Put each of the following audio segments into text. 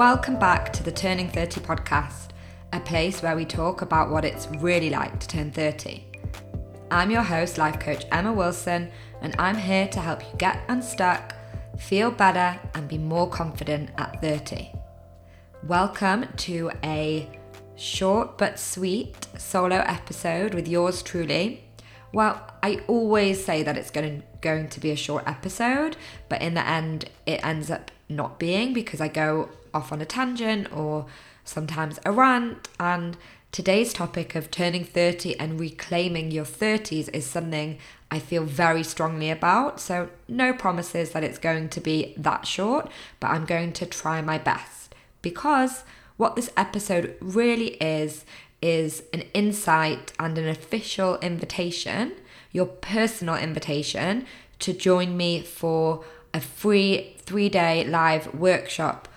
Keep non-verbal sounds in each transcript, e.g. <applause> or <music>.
Welcome back to the Turning 30 podcast, a place where we talk about what it's really like to turn 30. I'm your host, life coach Emma Wilson, and I'm here to help you get unstuck, feel better, and be more confident at 30. Welcome to a short but sweet solo episode with yours truly. Well, I always say that it's going to, going to be a short episode, but in the end, it ends up not being because I go off on a tangent or sometimes a rant. And today's topic of turning 30 and reclaiming your 30s is something I feel very strongly about. So, no promises that it's going to be that short, but I'm going to try my best because what this episode really is is an insight and an official invitation, your personal invitation to join me for a free three day live workshop,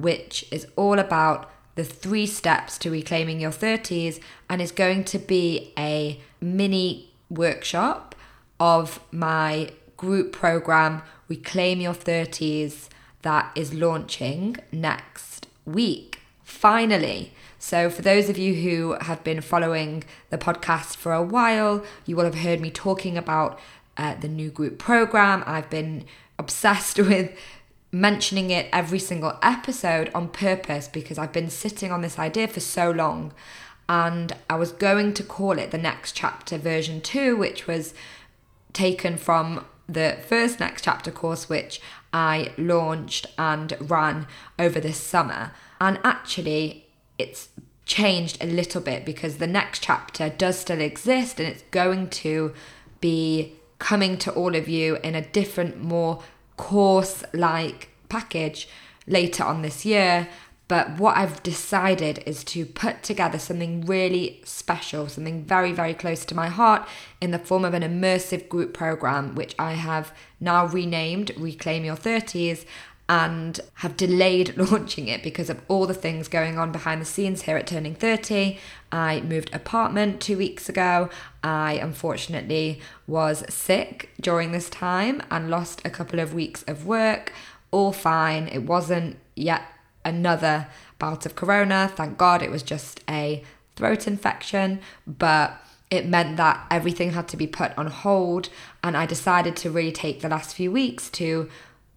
which is all about the three steps to reclaiming your 30s and is going to be a mini workshop of my group program, Reclaim Your 30s, that is launching next week finally. So, for those of you who have been following the podcast for a while, you will have heard me talking about uh, the new group program. I've been obsessed <laughs> with mentioning it every single episode on purpose because I've been sitting on this idea for so long. And I was going to call it the next chapter version two, which was taken from the first next chapter course, which I launched and ran over this summer. And actually, it's changed a little bit because the next chapter does still exist and it's going to be coming to all of you in a different, more course like package later on this year. But what I've decided is to put together something really special, something very, very close to my heart in the form of an immersive group program, which I have now renamed Reclaim Your 30s and have delayed <laughs> launching it because of all the things going on behind the scenes here at Turning 30. I moved apartment two weeks ago. I unfortunately was sick during this time and lost a couple of weeks of work. All fine. It wasn't yet another bout of corona. Thank God it was just a throat infection, but it meant that everything had to be put on hold. And I decided to really take the last few weeks to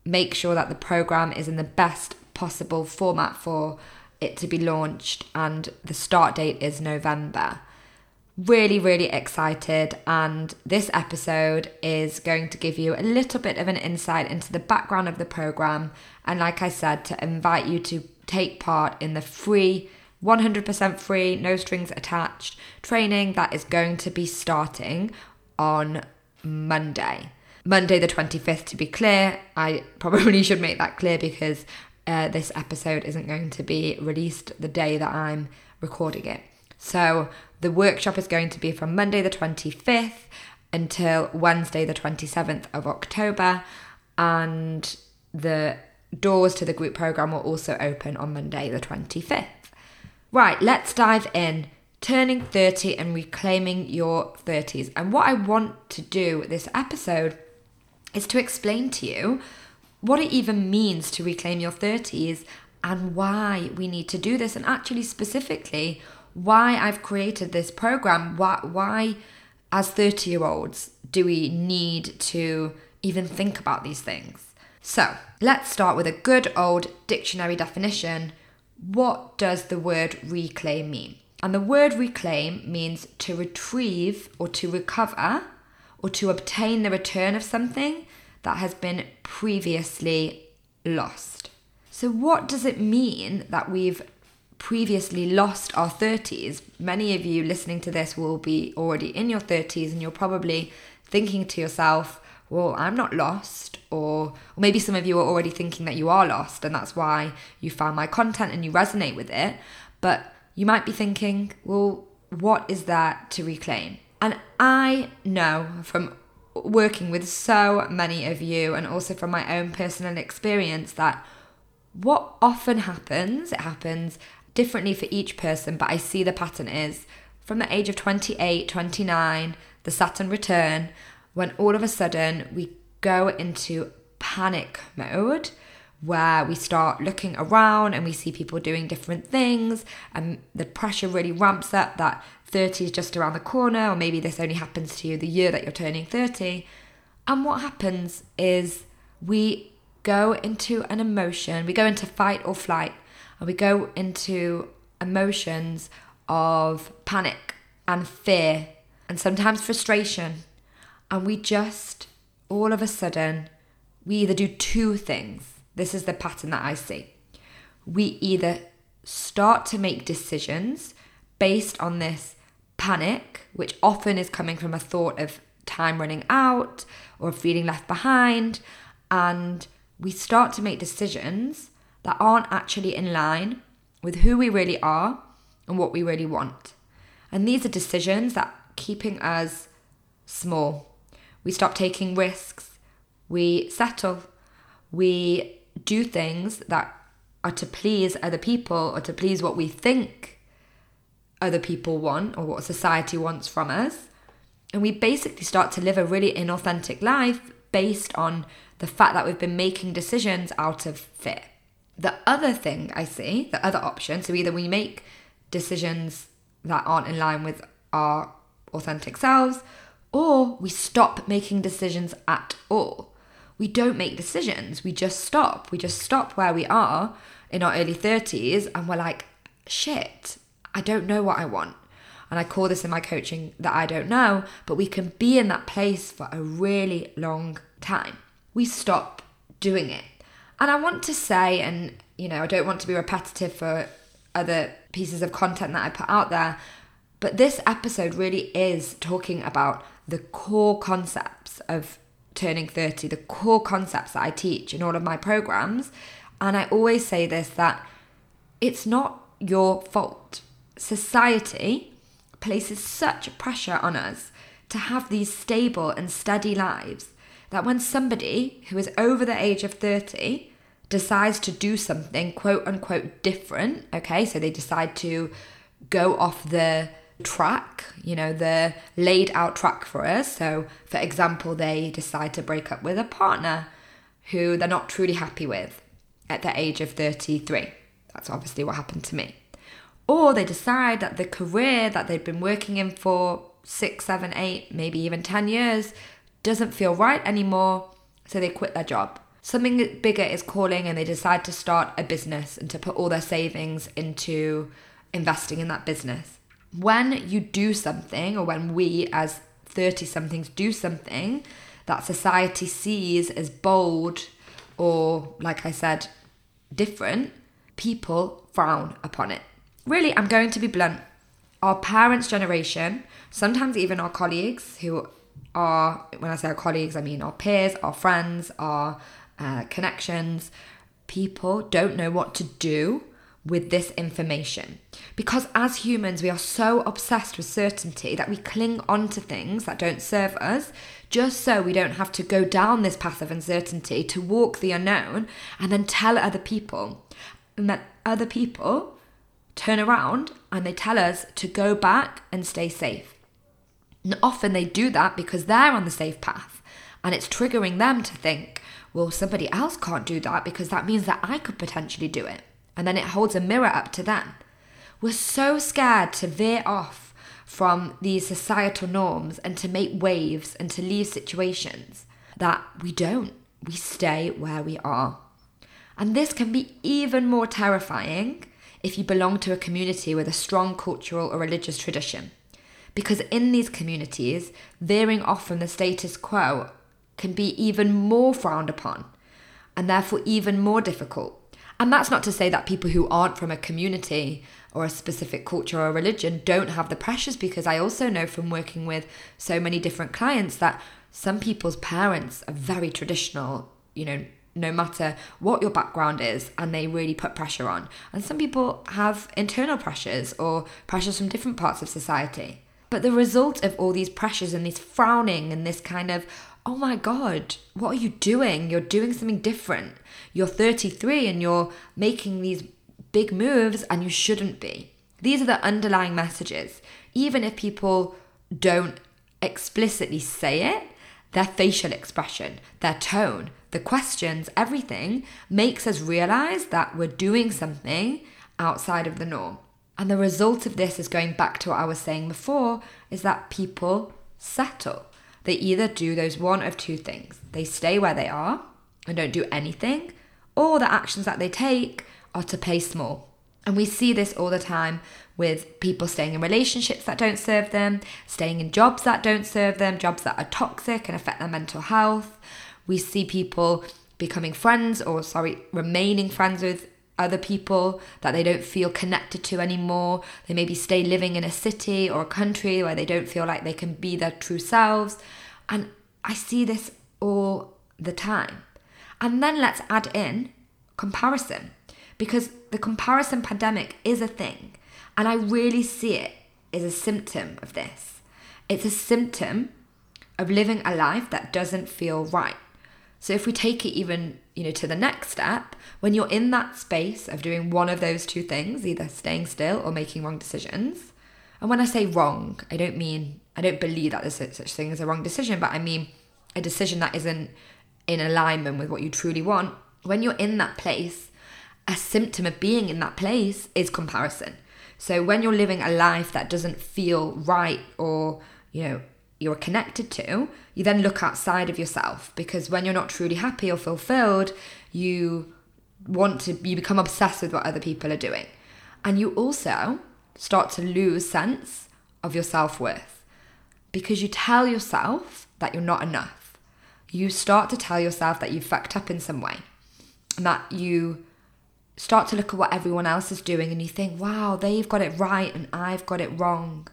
make sure that the program is in the best possible format for it to be launched, and the start date is November. Really, really excited, and this episode is going to give you a little bit of an insight into the background of the program, and like I said, to invite you to take part in the free 100% free, no strings attached training that is going to be starting on Monday. Monday, the 25th, to be clear. I probably <laughs> should make that clear because uh, this episode isn't going to be released the day that I'm recording it. So the workshop is going to be from Monday, the 25th until Wednesday, the 27th of October. And the doors to the group program will also open on Monday, the 25th. Right, let's dive in turning 30 and reclaiming your 30s. And what I want to do this episode is to explain to you what it even means to reclaim your 30s and why we need to do this, and actually, specifically, why I've created this program. Why, why as 30 year olds, do we need to even think about these things? So, let's start with a good old dictionary definition. What does the word reclaim mean? And the word reclaim means to retrieve or to recover or to obtain the return of something that has been previously lost. So, what does it mean that we've previously lost our 30s? Many of you listening to this will be already in your 30s, and you're probably thinking to yourself, well, I'm not lost. Or, or maybe some of you are already thinking that you are lost, and that's why you found my content and you resonate with it. But you might be thinking, well, what is that to reclaim? And I know from working with so many of you and also from my own personal experience that what often happens, it happens differently for each person, but I see the pattern is from the age of 28, 29, the Saturn return, when all of a sudden we go into panic mode, where we start looking around and we see people doing different things and the pressure really ramps up that 30 is just around the corner or maybe this only happens to you the year that you're turning 30 and what happens is we go into an emotion we go into fight or flight and we go into emotions of panic and fear and sometimes frustration. And we just all of a sudden we either do two things. This is the pattern that I see. We either start to make decisions based on this panic, which often is coming from a thought of time running out or feeling left behind, and we start to make decisions that aren't actually in line with who we really are and what we really want. And these are decisions that keeping us small. We stop taking risks. We settle. We do things that are to please other people or to please what we think other people want or what society wants from us. And we basically start to live a really inauthentic life based on the fact that we've been making decisions out of fear. The other thing I see, the other option, so either we make decisions that aren't in line with our authentic selves, or we stop making decisions at all we don't make decisions. We just stop. We just stop where we are in our early 30s and we're like, shit, I don't know what I want. And I call this in my coaching that I don't know, but we can be in that place for a really long time. We stop doing it. And I want to say, and you know, I don't want to be repetitive for other pieces of content that I put out there, but this episode really is talking about the core concepts of turning 30, the core concepts that I teach in all of my programs. And I always say this that it's not your fault. Society places such pressure on us to have these stable and steady lives that when somebody who is over the age of 30 decides to do something quote unquote different, okay, so they decide to go off the track, you know, the laid out track for us. So, for example, they decide to break up with a partner who they're not truly happy with at the age of 33. That's obviously what happened to me. Or they decide that the career that they've been working in for six, seven, eight, maybe even 10 years doesn't feel right anymore, so they quit their job. Something bigger is calling and they decide to start a business and to put all their savings into investing in that business when you do something, or when we as 30 somethings do something that society sees as bold or, like I said, different, people frown upon it. Really, I'm going to be blunt. Our parents' generation, sometimes even our colleagues who are, when I say our colleagues, I mean our peers, our friends, our uh, connections, people don't know what to do with this information. Because as humans, we are so obsessed with certainty that we cling on to things that don't serve us just so we don't have to go down this path of uncertainty to walk the unknown and then tell other people. And that other people turn around and they tell us to go back and stay safe. And often they do that because they're on the safe path and it's triggering them to think, well, somebody else can't do that because that means that I could potentially do it and then it holds a mirror up to them. We're so scared to veer off from these societal norms and to make waves and to leave situations that we don't. We stay where we are. And this can be even more terrifying if you belong to a community with a strong cultural or religious tradition. Because in these communities, veering off from the status quo can be even more frowned upon and therefore even more difficult and that's not to say that people who aren't from a community or a specific culture or religion don't have the pressures, because I also know from working with so many different clients that some people's parents are very traditional, you know, no matter what your background is, and they really put pressure on. And some people have internal pressures or pressures from different parts of society. But the result of all these pressures and this frowning and this kind of, oh my God, what are you doing? You're doing something different. You're 33 and you're making these big moves and you shouldn't be. These are the underlying messages. Even if people don't explicitly say it, their facial expression, their tone, the questions, everything makes us realize that we're doing something outside of the norm. And the result of this is going back to what I was saying before is that people settle. They either do those one of two things they stay where they are and don't do anything, or the actions that they take are to play small. And we see this all the time with people staying in relationships that don't serve them, staying in jobs that don't serve them, jobs that are toxic and affect their mental health. We see people becoming friends or, sorry, remaining friends with other people that they don't feel connected to anymore. They maybe stay living in a city or a country where they don't feel like they can be their true selves. And I see this all the time. And then let's add in comparison because the comparison pandemic is a thing. And I really see it as a symptom of this. It's a symptom of living a life that doesn't feel right. So if we take it even, you know, to the next step, when you're in that space of doing one of those two things, either staying still or making wrong decisions, and when I say wrong, I don't mean I don't believe that there's such thing as a wrong decision, but I mean a decision that isn't in alignment with what you truly want. When you're in that place, a symptom of being in that place is comparison. So when you're living a life that doesn't feel right or, you know, you're connected to, you then look outside of yourself because when you're not truly happy or fulfilled, you want to, you become obsessed with what other people are doing. And you also start to lose sense of your self worth because you tell yourself that you're not enough. You start to tell yourself that you fucked up in some way and that you start to look at what everyone else is doing and you think, wow, they've got it right and I've got it wrong.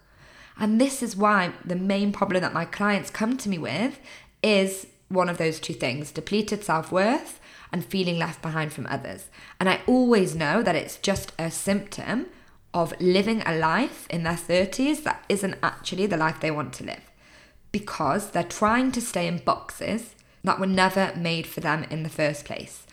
And this is why the main problem that my clients come to me with is one of those two things depleted self worth and feeling left behind from others. And I always know that it's just a symptom of living a life in their 30s that isn't actually the life they want to live because they're trying to stay in boxes that were never made for them in the first place.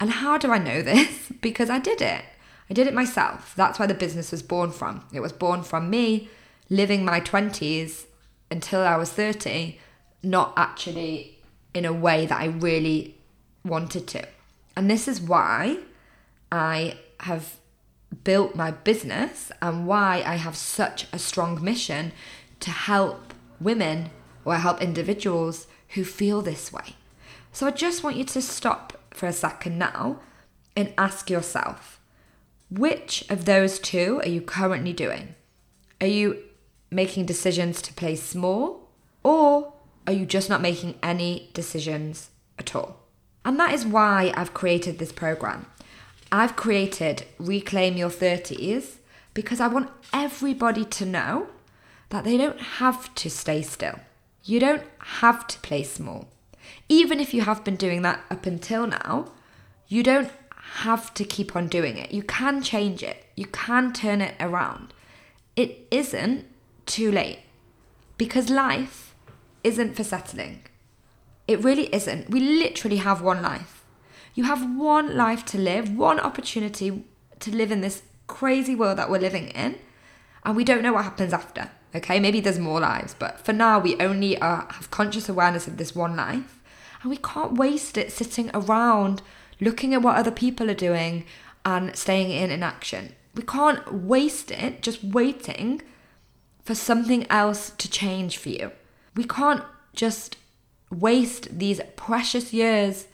And how do I know <laughs> this? because I did it. I did it myself. That's where the business was born from. It was born from me living my 20s until I was 30, not actually in a way that I really wanted to. And this is why I have built my business and why I have such a strong mission to help women or help individuals who feel this way. So I just want you to stop for a second now and ask yourself which of those two are you currently doing? Are you making decisions to play small, or are you just not making any decisions at all? And that is why I've created this program. I've created Reclaim Your 30s because I want everybody to know that they don't have to stay still. You don't have to play small. Even if you have been doing that up until now, you don't have to keep on doing it. You can change it, you can turn it around. It isn't too late because life isn't for settling. It really isn't. We literally have one life. You have one life to live, one opportunity to live in this crazy world that we're living in, and we don't know what happens after. Okay, maybe there's more lives, but for now, we only are, have conscious awareness of this one life, and we can't waste it sitting around looking at what other people are doing and staying in inaction. We can't waste it just waiting for something else to change for you. We can't just waste these precious years.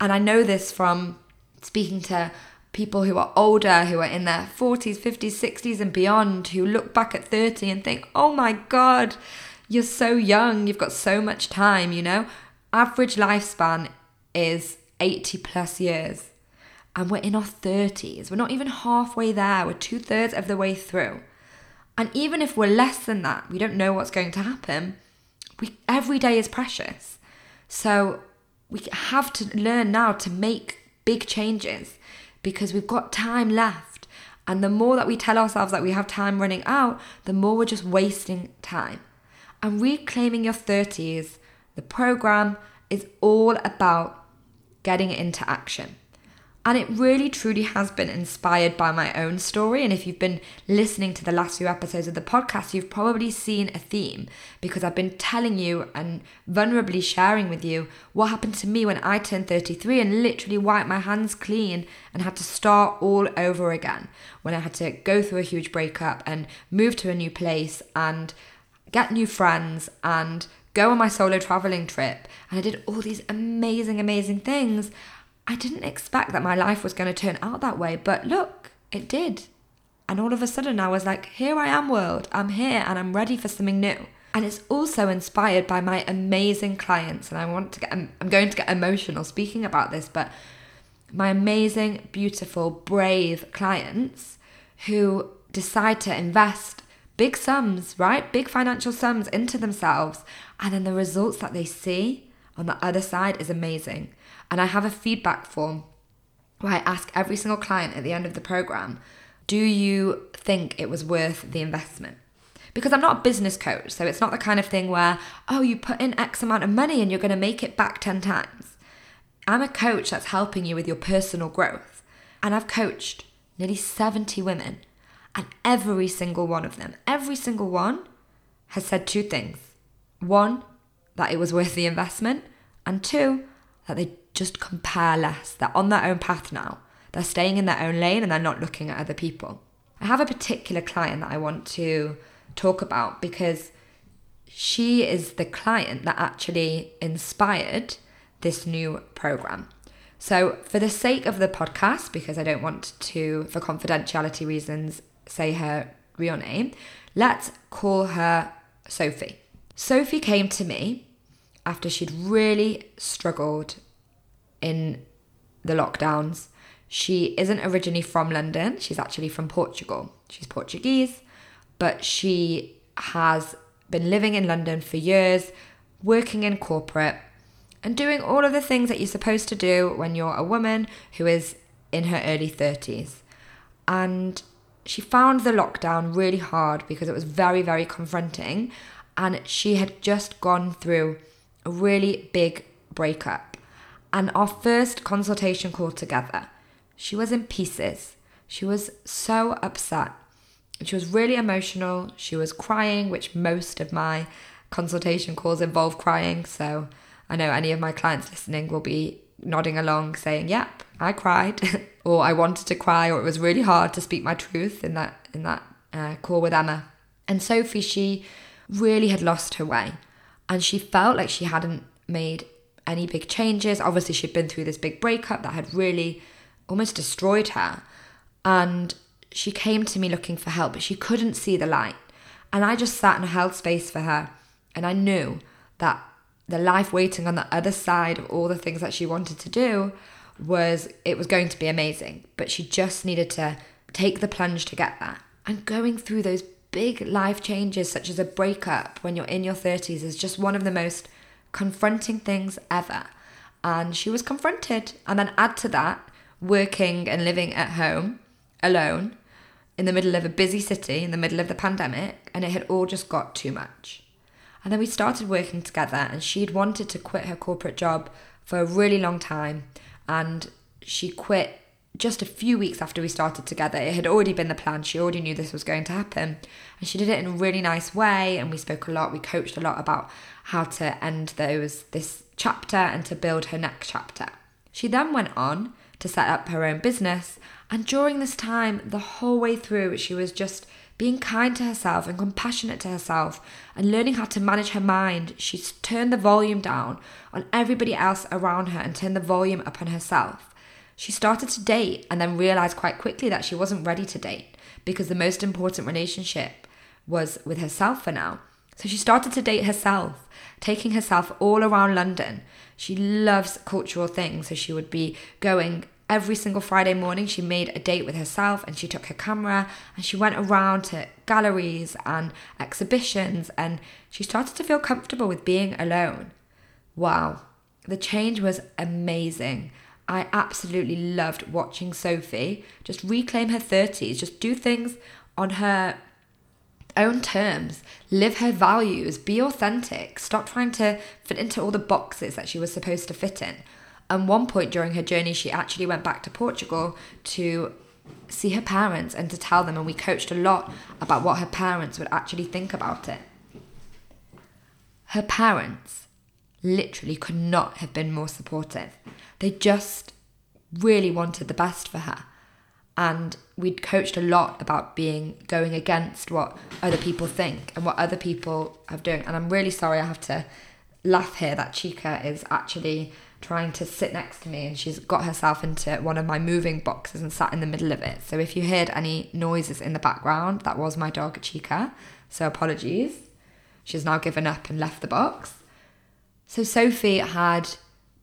And I know this from speaking to people who are older, who are in their 40s, 50s, 60s, and beyond, who look back at 30 and think, oh my God, you're so young, you've got so much time, you know? Average lifespan is 80 plus years. And we're in our 30s. We're not even halfway there. We're two thirds of the way through. And even if we're less than that, we don't know what's going to happen. We every day is precious. So we have to learn now to make big changes because we've got time left. And the more that we tell ourselves that we have time running out, the more we're just wasting time. And reclaiming your 30s, the program is all about getting into action. And it really truly has been inspired by my own story. And if you've been listening to the last few episodes of the podcast, you've probably seen a theme because I've been telling you and vulnerably sharing with you what happened to me when I turned 33 and literally wiped my hands clean and had to start all over again. When I had to go through a huge breakup and move to a new place and get new friends and go on my solo traveling trip. And I did all these amazing, amazing things. I didn't expect that my life was going to turn out that way, but look, it did. And all of a sudden, I was like, here I am, world. I'm here and I'm ready for something new. And it's also inspired by my amazing clients. And I want to get, I'm, going to get emotional speaking about this, but my amazing, beautiful, brave clients who decide to invest big sums, right? Big financial sums into themselves. And then the results that they see on the other side is amazing. And I have a feedback form where I ask every single client at the end of the program, do you think it was worth the investment? Because I'm not a business coach, so it's not the kind of thing where, oh, you put in X amount of money and you're going to make it back 10 times. I'm a coach that's helping you with your personal growth. And I've coached nearly 70 women, and every single one of them, every single one has said two things. One, that it was worth the investment, and two, that they just compare less. They're on their own path now. They're staying in their own lane and they're not looking at other people. I have a particular client that I want to talk about because she is the client that actually inspired this new program. So, for the sake of the podcast, because I don't want to, for confidentiality reasons, say her real name, let's call her Sophie. Sophie came to me after she'd really struggled in the lockdowns. She isn't originally from London, she's actually from Portugal. She's Portuguese, but she has been living in London for years, working in corporate, and doing all of the things that you're supposed to do when you're a woman who is in her early 30s. And she found the lockdown really hard because it was very, very confronting. And she had just gone through a really big breakup and our first consultation call together, she was in pieces. She was so upset. She was really emotional. She was crying, which most of my consultation calls involve crying. So I know any of my clients listening will be nodding along saying, "Yep, I cried," <laughs> or "I wanted to cry," or "It was really hard to speak my truth in that in that uh, call with Emma." And Sophie, she really had lost her way, and she felt like she hadn't made any big changes. Obviously, she'd been through this big breakup that had really almost destroyed her. And she came to me looking for help, but she couldn't see the light. And I just sat and held space for her. And I knew that the life waiting on the other side of all the things that she wanted to do was it was going to be amazing. But she just needed to take the plunge to get there. And going through those big life changes, such as a breakup when you're in your 30s, is just one of the most confronting things ever. And she was confronted. And then add to that, working and living at home alone in the middle of a busy city, in the middle of the pandemic, and it had all just got too much. And then we started working together, and she'd wanted to quit her corporate job for a really long time. And she quit just a few weeks after we started together. It had already been the plan. She already knew this was going to happen. And she did it in a really nice way. And we spoke a lot. We coached a lot about how to end those this chapter and to build her next chapter. She then went on to set up her own business. And during this time, the whole way through, she was just being kind to herself and compassionate to herself and learning how to manage her mind. She's turned the volume down on everybody else around her and turned the volume up on herself. She started to date and then realized quite quickly that she wasn't ready to date because the most important relationship was with herself for now. So she started to date herself, taking herself all around London. She loves cultural things, so she would be going every single Friday morning. She made a date with herself and she took her camera and she went around to galleries and exhibitions and she started to feel comfortable with being alone. Wow, the change was amazing. I absolutely loved watching Sophie just reclaim her 30s, just do things on her own terms, live her values, be authentic, stop trying to fit into all the boxes that she was supposed to fit in. And one point during her journey, she actually went back to Portugal to see her parents and to tell them. And we coached a lot about what her parents would actually think about it. Her parents literally could not have been more supportive. They just really wanted the best for her. And we'd coached a lot about being going against what other people think and what other people have done. And I'm really sorry I have to laugh here that Chica is actually trying to sit next to me and she's got herself into one of my moving boxes and sat in the middle of it. So if you heard any noises in the background, that was my dog Chica. So apologies. She's now given up and left the box. So Sophie had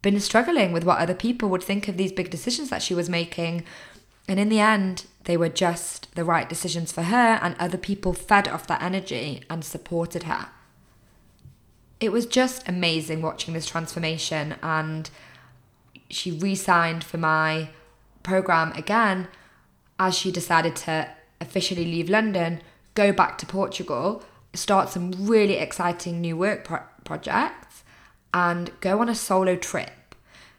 been struggling with what other people would think of these big decisions that she was making. And in the end, they were just the right decisions for her, and other people fed off that energy and supported her it was just amazing watching this transformation and she re-signed for my program again as she decided to officially leave London, go back to Portugal, start some really exciting new work pro- projects and go on a solo trip.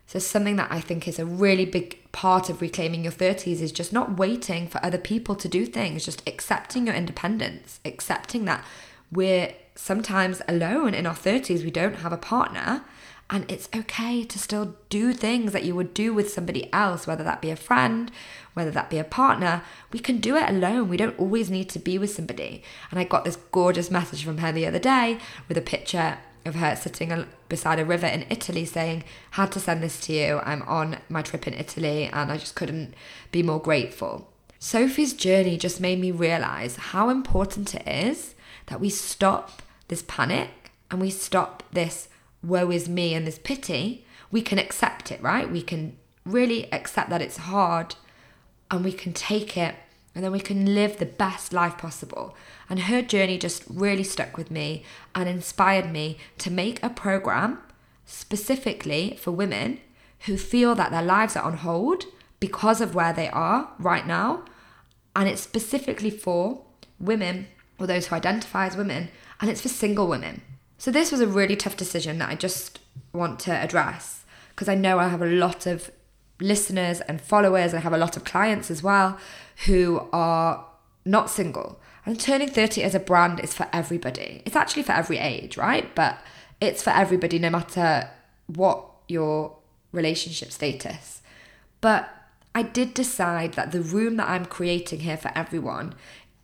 So something that I think is a really big part of reclaiming your 30s is just not waiting for other people to do things, just accepting your independence, accepting that we're sometimes alone in our 30s, we don't have a partner. And it's okay to still do things that you would do with somebody else, whether that be a friend, whether that be a partner. We can do it alone. We don't always need to be with somebody. And I got this gorgeous message from her the other day with a picture of her sitting beside a river in Italy saying, Had to send this to you. I'm on my trip in Italy and I just couldn't be more grateful. Sophie's journey just made me realize how important it is that we stop this panic and we stop this woe is me and this pity, we can accept it, right? We can really accept that it's hard and we can take it and then we can live the best life possible. And her journey just really stuck with me and inspired me to make a program specifically for women who feel that their lives are on hold because of where they are right now. And it's specifically for women or those who identify as women, and it's for single women. So this was a really tough decision that I just want to address because I know I have a lot of listeners and followers, I have a lot of clients as well who are not single. And turning 30 as a brand is for everybody. It's actually for every age, right? But it's for everybody, no matter what your relationship status. But I did decide that the room that I'm creating here for everyone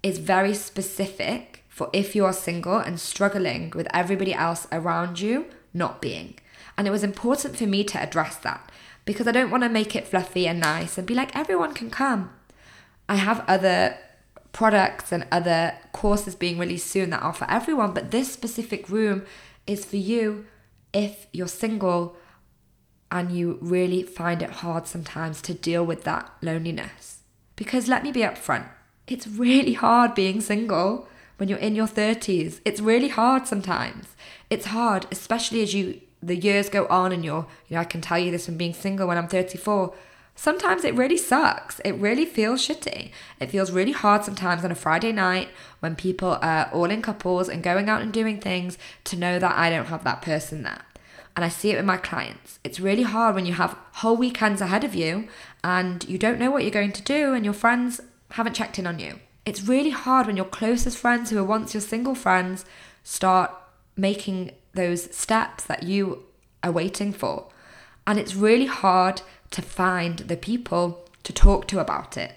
is very specific for if you are single and struggling with everybody else around you not being. And it was important for me to address that because I don't want to make it fluffy and nice and be like, everyone can come. I have other products and other courses being released soon that are for everyone, but this specific room is for you if you're single and you really find it hard sometimes to deal with that loneliness. Because let me be upfront it's really hard being single when you're in your 30s. It's really hard sometimes. It's hard, especially as you the years go on and you're, you know, I can tell you this from being single when I'm 34. Sometimes it really sucks. It really feels shitty. It feels really hard sometimes on a Friday night when people are all in couples and going out and doing things to know that I don't have that person there. And I see it with my clients. It's really hard when you have whole weekends ahead of you and you don't know what you're going to do and your friends haven't checked in on you. It's really hard when your closest friends, who were once your single friends, start making those steps that you are waiting for. And it's really hard to find the people to talk to about it.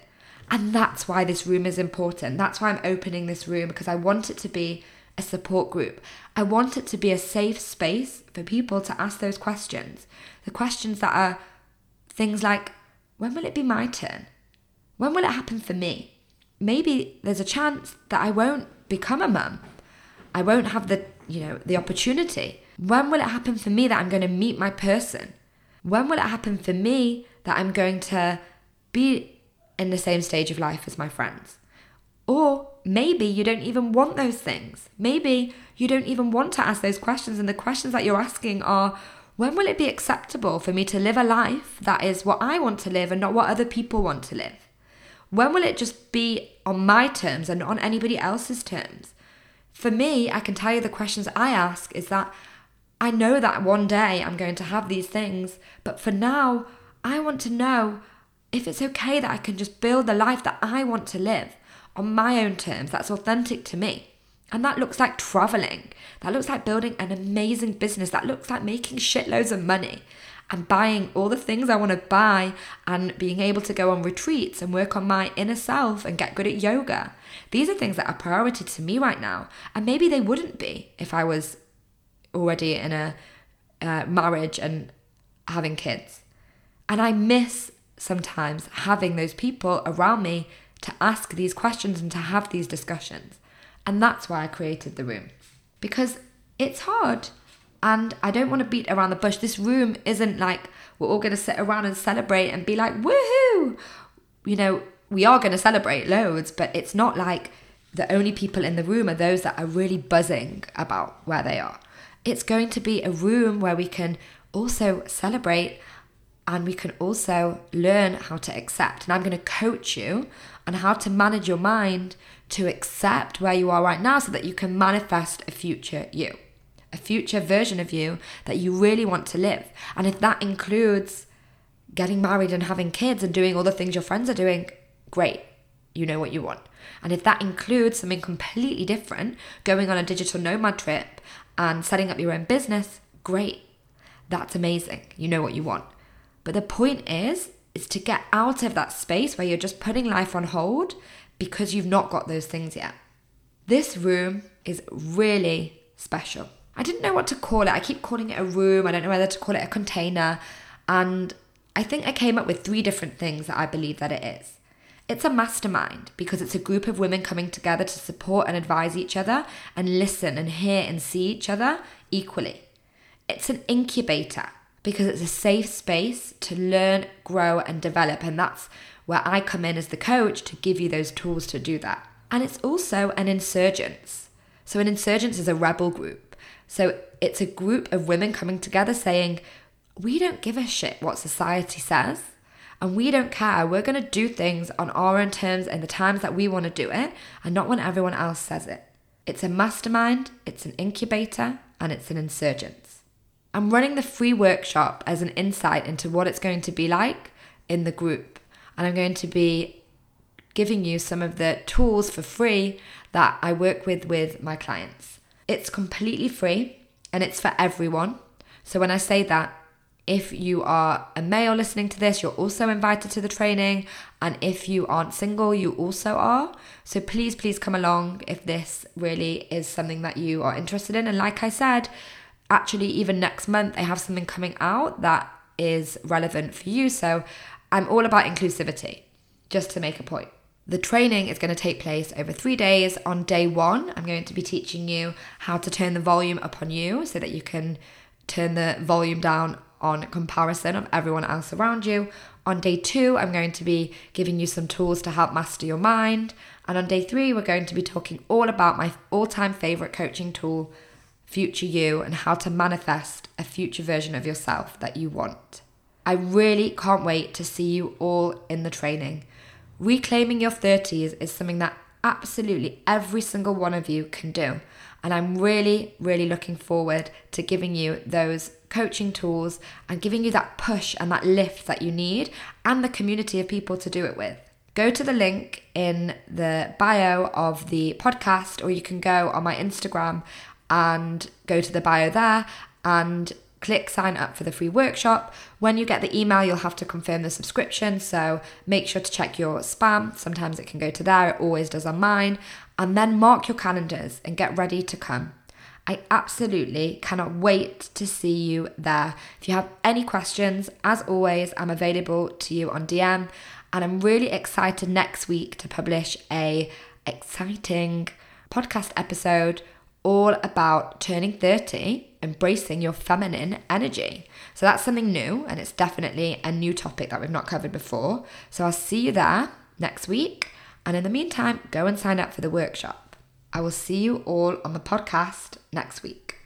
And that's why this room is important. That's why I'm opening this room because I want it to be a support group. I want it to be a safe space for people to ask those questions. The questions that are things like when will it be my turn? When will it happen for me? Maybe there's a chance that I won't become a mum. I won't have the, you know, the opportunity. When will it happen for me that I'm going to meet my person? When will it happen for me that I'm going to be in the same stage of life as my friends? Or maybe you don't even want those things. Maybe you don't even want to ask those questions, and the questions that you're asking are when will it be acceptable for me to live a life that is what I want to live and not what other people want to live? When will it just be on my terms and not on anybody else's terms? For me, I can tell you the questions I ask is that I know that one day I'm going to have these things, but for now, I want to know if it's okay that I can just build the life that I want to live on my own terms that's authentic to me. And that looks like traveling. That looks like building an amazing business. That looks like making shitloads of money and buying all the things I want to buy and being able to go on retreats and work on my inner self and get good at yoga. These are things that are priority to me right now. And maybe they wouldn't be if I was already in a uh, marriage and having kids. And I miss sometimes having those people around me to ask these questions and to have these discussions. And that's why I created the room because it's hard. And I don't want to beat around the bush. This room isn't like we're all going to sit around and celebrate and be like, woohoo! You know, we are going to celebrate loads, but it's not like the only people in the room are those that are really buzzing about where they are. It's going to be a room where we can also celebrate and we can also learn how to accept. And I'm going to coach you on how to manage your mind to accept where you are right now so that you can manifest a future you, a future version of you that you really want to live. And if that includes getting married and having kids and doing all the things your friends are doing, great. You know what you want. And if that includes something completely different, going on a digital nomad trip and setting up your own business, great. That's amazing. You know what you want. But the point is, is to get out of that space where you're just putting life on hold because you've not got those things yet. This room is really special. I didn't know what to call it. I keep calling it a room. I don't know whether to call it a container. And I think I came up with three different things that I believe that it is. It's a mastermind because it's a group of women coming together to support and advise each other and listen and hear and see each other equally. It's an incubator because it's a safe space to learn, grow, and develop. And that's where I come in as the coach to give you those tools to do that. And it's also an insurgence. So, an insurgence is a rebel group. So, it's a group of women coming together saying, We don't give a shit what society says and we don't care. We're going to do things on our own terms and the times that we want to do it and not when everyone else says it. It's a mastermind, it's an incubator, and it's an insurgence. I'm running the free workshop as an insight into what it's going to be like in the group. And I'm going to be giving you some of the tools for free that I work with with my clients. It's completely free and it's for everyone. So when I say that, if you are a male listening to this, you're also invited to the training. And if you aren't single, you also are. So please, please come along if this really is something that you are interested in. And like I said, actually, even next month, I have something coming out that is relevant for you. So I'm all about inclusivity, just to make a point. The training is going to take place over three days. On day one, I'm going to be teaching you how to turn the volume up on you so that you can turn the volume down on comparison of everyone else around you. On day two, I'm going to be giving you some tools to help master your mind. And on day three, we're going to be talking all about my all time favorite coaching tool, Future You, and how to manifest a future version of yourself that you want. I really can't wait to see you all in the training. Reclaiming your 30s is something that absolutely every single one of you can do. And I'm really, really looking forward to giving you those coaching tools and giving you that push and that lift that you need and the community of people to do it with. Go to the link in the bio of the podcast, or you can go on my Instagram and go to the bio there and click sign up for the free workshop. When you get the email, you'll have to confirm the subscription. So make sure to check your spam. Sometimes it can go to there, it always does on mine. And then mark your calendars and get ready to come. I absolutely cannot wait to see you there. If you have any questions, as always, I'm available to you on DM. And I'm really excited next week to publish a exciting podcast episode all about turning 30 embracing your feminine energy. So that's something new, and it's definitely a new topic that we've not covered before. So I'll see you there next week. And in the meantime, go and sign up for the workshop. I will see you all on the podcast next week.